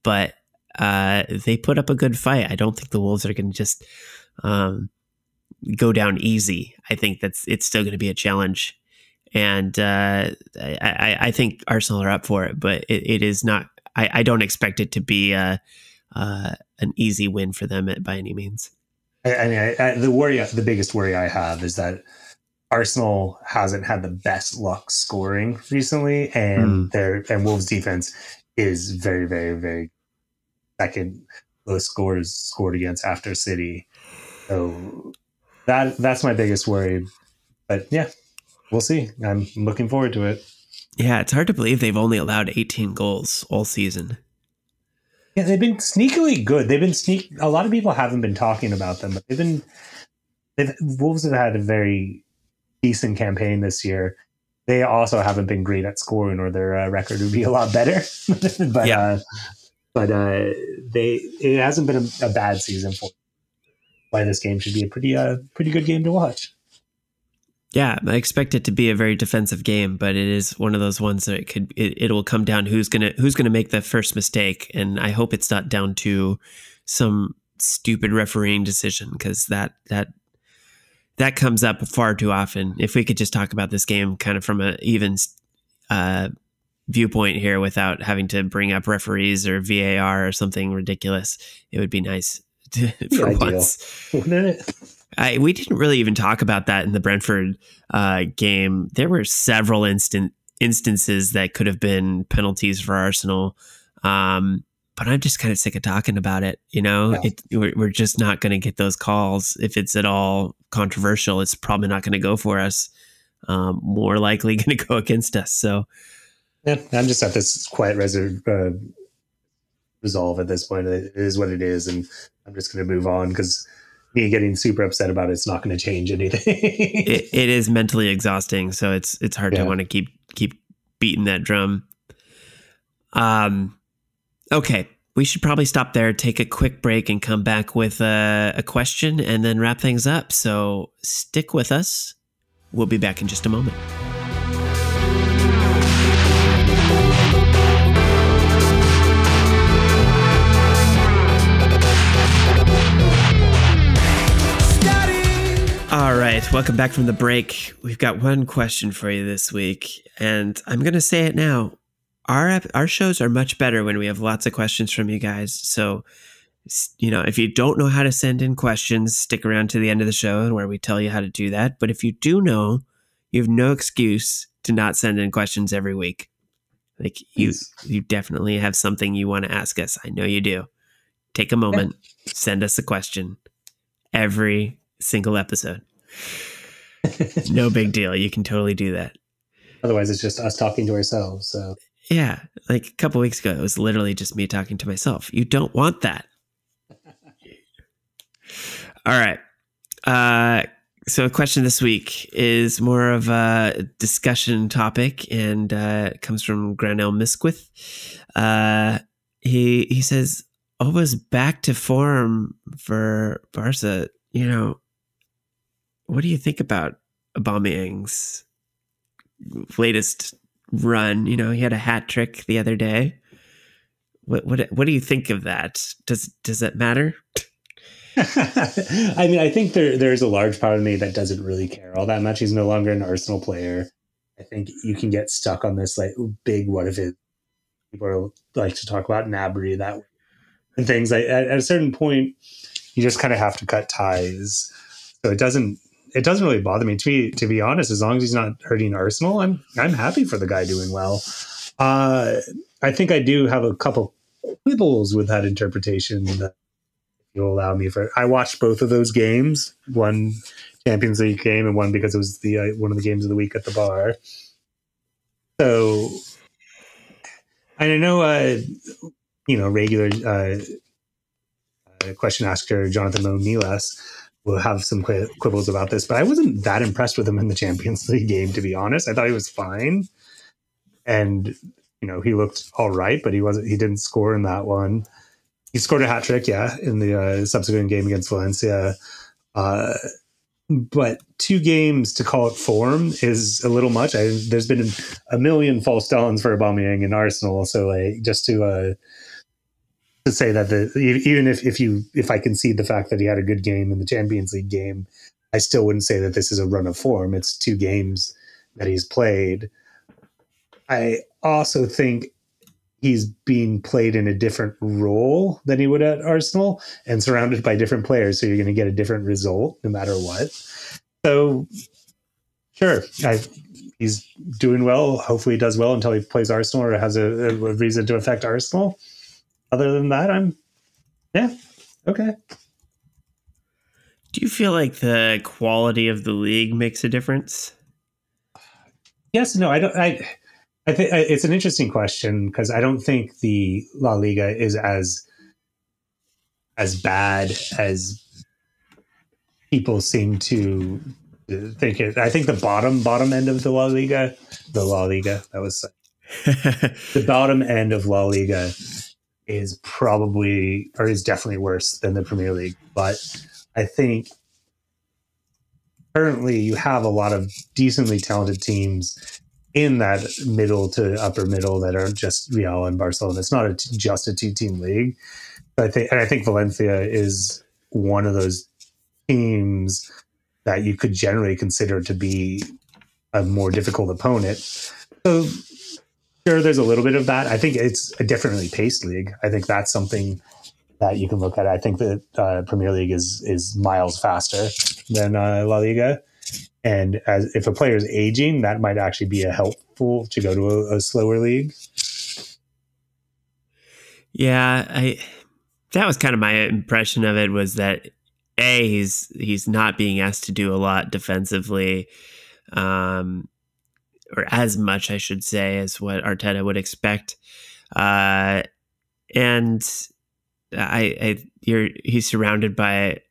But uh, they put up a good fight. I don't think the Wolves are going to just um, go down easy. I think that's it's still going to be a challenge. And uh, I, I, think Arsenal are up for it, but it, it is not I, I don't expect it to be a, uh, an easy win for them by any means. I, I mean, I, the worry, the biggest worry I have is that Arsenal hasn't had the best luck scoring recently, and mm. their and Wolves defense is very, very, very second lowest scores scored against after City. So that that's my biggest worry. But yeah, we'll see. I'm looking forward to it. Yeah, it's hard to believe they've only allowed 18 goals all season. Yeah, they've been sneakily good. They've been sneak. A lot of people haven't been talking about them, but they've been. They've, Wolves have had a very decent campaign this year. They also haven't been great at scoring, or their uh, record would be a lot better. but yeah. uh, but uh, they it hasn't been a, a bad season for. Why this game should be a pretty uh pretty good game to watch. Yeah, I expect it to be a very defensive game, but it is one of those ones that it could it, it will come down who's gonna who's gonna make the first mistake, and I hope it's not down to some stupid refereeing decision because that that that comes up far too often. If we could just talk about this game kind of from a even uh, viewpoint here without having to bring up referees or VAR or something ridiculous, it would be nice for once. Wouldn't it? I, we didn't really even talk about that in the Brentford uh, game. There were several instant instances that could have been penalties for Arsenal, um, but I'm just kind of sick of talking about it. You know, it, we're, we're, just not going to get those calls if it's at all controversial. It's probably not going to go for us. Um, more likely going to go against us. So, yeah, I'm just at this quiet reserve. Uh, resolve at this point. It is what it is, and I'm just going to move on because me getting super upset about it's not going to change anything. it, it is mentally exhausting, so it's it's hard yeah. to want to keep keep beating that drum. Um, okay, we should probably stop there, take a quick break, and come back with a, a question, and then wrap things up. So stick with us. We'll be back in just a moment. All right, welcome back from the break. We've got one question for you this week, and I'm going to say it now. Our our shows are much better when we have lots of questions from you guys. So, you know, if you don't know how to send in questions, stick around to the end of the show and where we tell you how to do that. But if you do know, you have no excuse to not send in questions every week. Like you, you definitely have something you want to ask us. I know you do. Take a moment, send us a question every single episode. no big deal. You can totally do that. Otherwise, it's just us talking to ourselves. So yeah, like a couple weeks ago, it was literally just me talking to myself. You don't want that. All right. Uh, so, a question this week is more of a discussion topic, and uh, comes from Granell Misquith. Uh, he he says, "Auba's back to form for Barca. You know, what do you think about Aubameyang's latest run? You know, he had a hat trick the other day. What what what do you think of that? Does does that matter?" I mean, I think there there's a large part of me that doesn't really care all that much. He's no longer an Arsenal player. I think you can get stuck on this like big what if it people like to talk about Gnabry that and things like at, at a certain point you just kind of have to cut ties. So it doesn't it doesn't really bother me to be to be honest. As long as he's not hurting Arsenal, I'm I'm happy for the guy doing well. Uh, I think I do have a couple quibbles with that interpretation that you'll allow me for. I watched both of those games, one Champions League game and one because it was the uh, one of the games of the week at the bar. So, I know, uh, you know, regular uh, uh question asker Jonathan Monilas will have some quibbles about this, but I wasn't that impressed with him in the Champions League game, to be honest. I thought he was fine, and you know, he looked all right, but he wasn't. He didn't score in that one he scored a hat trick, yeah, in the uh, subsequent game against Valencia. Uh, but two games to call it form is a little much. I, there's been a million false dawns for Aubameyang in Arsenal, so like just to uh, to say that the even if if you if I concede the fact that he had a good game in the Champions League game, I still wouldn't say that this is a run of form. It's two games that he's played. I also think he's being played in a different role than he would at Arsenal and surrounded by different players. So you're going to get a different result no matter what. So, sure, I, he's doing well. Hopefully, he does well until he plays Arsenal or has a, a reason to affect Arsenal. Other than that, I'm, yeah, okay. Do you feel like the quality of the league makes a difference? Yes, no, I don't. I I think it's an interesting question because I don't think the La Liga is as as bad as people seem to think it. I think the bottom bottom end of the La Liga, the La Liga, that was the bottom end of La Liga is probably or is definitely worse than the Premier League. But I think currently you have a lot of decently talented teams in that middle to upper middle that are just Real and Barcelona. It's not a t- just a two team league. I think, and I think Valencia is one of those teams that you could generally consider to be a more difficult opponent. So, sure, there's a little bit of that. I think it's a differently paced league. I think that's something that you can look at. I think that uh, Premier League is is miles faster than uh, La Liga. And as if a player is aging, that might actually be a helpful to go to a, a slower league. Yeah, I that was kind of my impression of it was that a he's he's not being asked to do a lot defensively, um, or as much I should say as what Arteta would expect, uh, and I, I you're he's surrounded by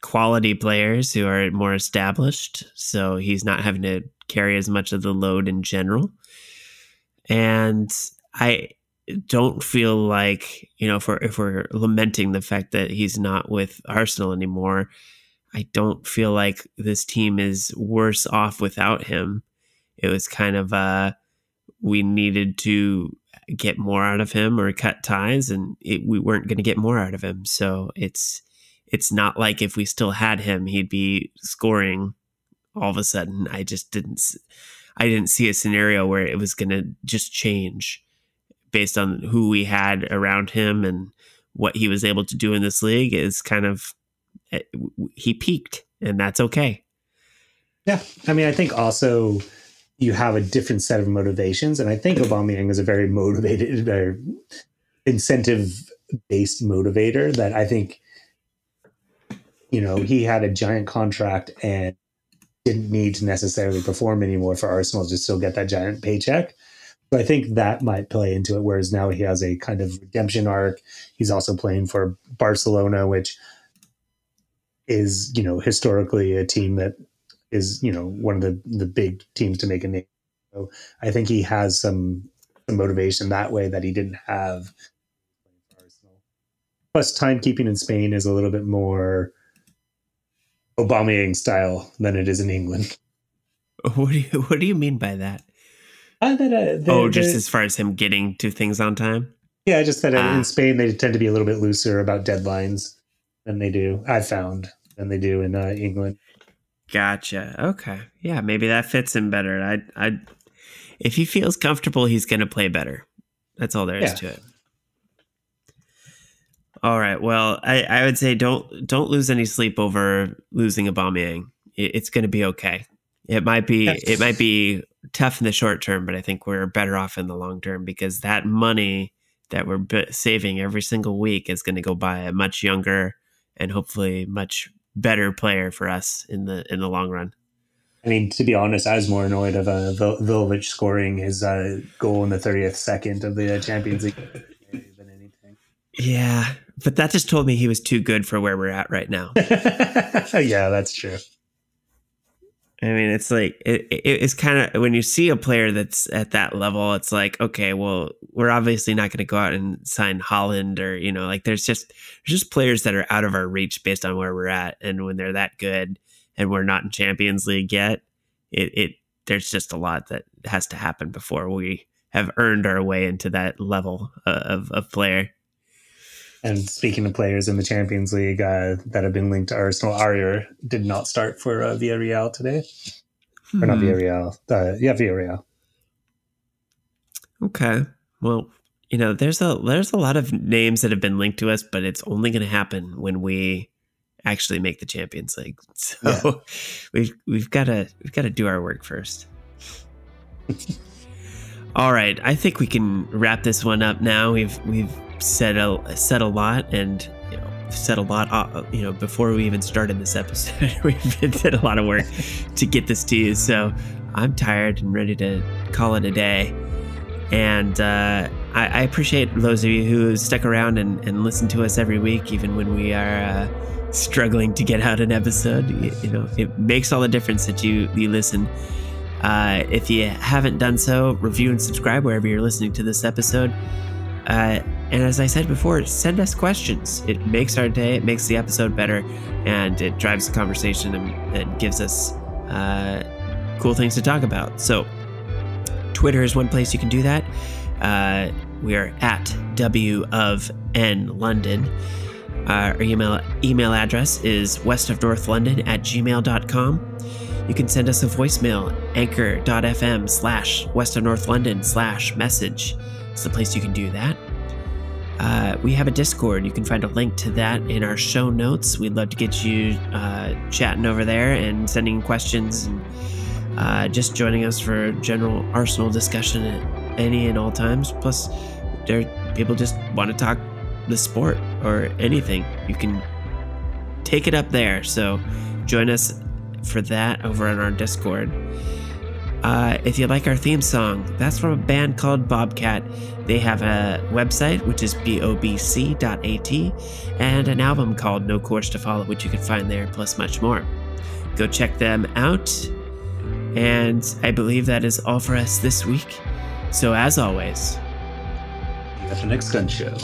quality players who are more established. So he's not having to carry as much of the load in general. And I don't feel like, you know, if we're, if we're lamenting the fact that he's not with Arsenal anymore, I don't feel like this team is worse off without him. It was kind of uh we needed to get more out of him or cut ties and it, we weren't going to get more out of him. So it's it's not like if we still had him, he'd be scoring all of a sudden. I just didn't. I didn't see a scenario where it was going to just change based on who we had around him and what he was able to do in this league. Is kind of eh, he peaked, and that's okay. Yeah, I mean, I think also you have a different set of motivations, and I think Aubameyang is a very motivated, very incentive based motivator that I think you know, he had a giant contract and didn't need to necessarily perform anymore for Arsenal to still get that giant paycheck. So I think that might play into it. Whereas now he has a kind of redemption arc. He's also playing for Barcelona, which is, you know, historically a team that is, you know, one of the the big teams to make a name. So I think he has some, some motivation that way that he didn't have. Plus, timekeeping in Spain is a little bit more Aubameyang style than it is in England. What do you What do you mean by that? Uh, that, uh, the, oh, just the, as far as him getting to things on time. Yeah, I just that Ah. in Spain they tend to be a little bit looser about deadlines than they do. I found than they do in uh, England. Gotcha. Okay. Yeah, maybe that fits him better. I, I, if he feels comfortable, he's going to play better. That's all there is Yeah. to it. All right. Well, I, I would say don't don't lose any sleep over losing a Aubameyang. It, it's going to be okay. It might be it might be tough in the short term, but I think we're better off in the long term because that money that we're b- saving every single week is going to go buy a much younger and hopefully much better player for us in the in the long run. I mean, to be honest, I was more annoyed of uh, Vil- Vlahovic scoring his uh, goal in the 30th second of the uh, Champions League than anything. Yeah, but that just told me he was too good for where we're at right now. yeah, that's true. I mean, it's like it, it, it's kind of when you see a player that's at that level, it's like okay, well, we're obviously not going to go out and sign Haaland or you know, like there's just there's just players that are out of our reach based on where we're at, and when they're that good and we're not in Champions League yet, it it there's just a lot that has to happen before we have earned our way into that level uh, of of player. And speaking of players in the Champions League uh, that have been linked to Arsenal, Arier did not start for uh, Villarreal today. Or not Hmm. Villarreal. Uh, yeah, Villarreal. Okay. Well, you know, there's a there's a lot of names that have been linked to us, but it's only going to happen when we actually make the Champions League. So Yeah. we've we've got to we've got to do our work first. All right, I think we can wrap this one up now. We've we've said a said a lot and you know, said a lot. Uh, you know, before we even started this episode, we've did a lot of work to get this to you. So I'm tired and ready to call it a day. And uh, I, I appreciate those of you who stuck around and, and listen to us every week, even when we are uh, struggling to get out an episode. You, you know, it makes all the difference that you you listen. Uh, if you haven't done so, review and subscribe wherever you're listening to this episode. Uh, and as I said before, send us questions. It makes our day, it makes the episode better, and it drives the conversation and, and gives us uh, cool things to talk about. So, Twitter is one place you can do that. Uh, we are at W of N London. Uh, our email email address is west of north london at gmail.com. You can send us a voicemail, anchor.fm slash west of north london slash message. It's the place you can do that. Uh, we have a Discord. You can find a link to that in our show notes. We'd love to get you uh, chatting over there and sending questions and uh, just joining us for general Arsenal discussion at any and all times. Plus, there people just want to talk the sport or anything. You can take it up there. So join us for that over on our Discord. Uh, if you like our theme song, that's from a band called Bobcat. They have a website, which is bobc.at, and an album called No Course to Follow, which you can find there, plus much more. Go check them out. And I believe that is all for us this week. So, as always, the next gun show.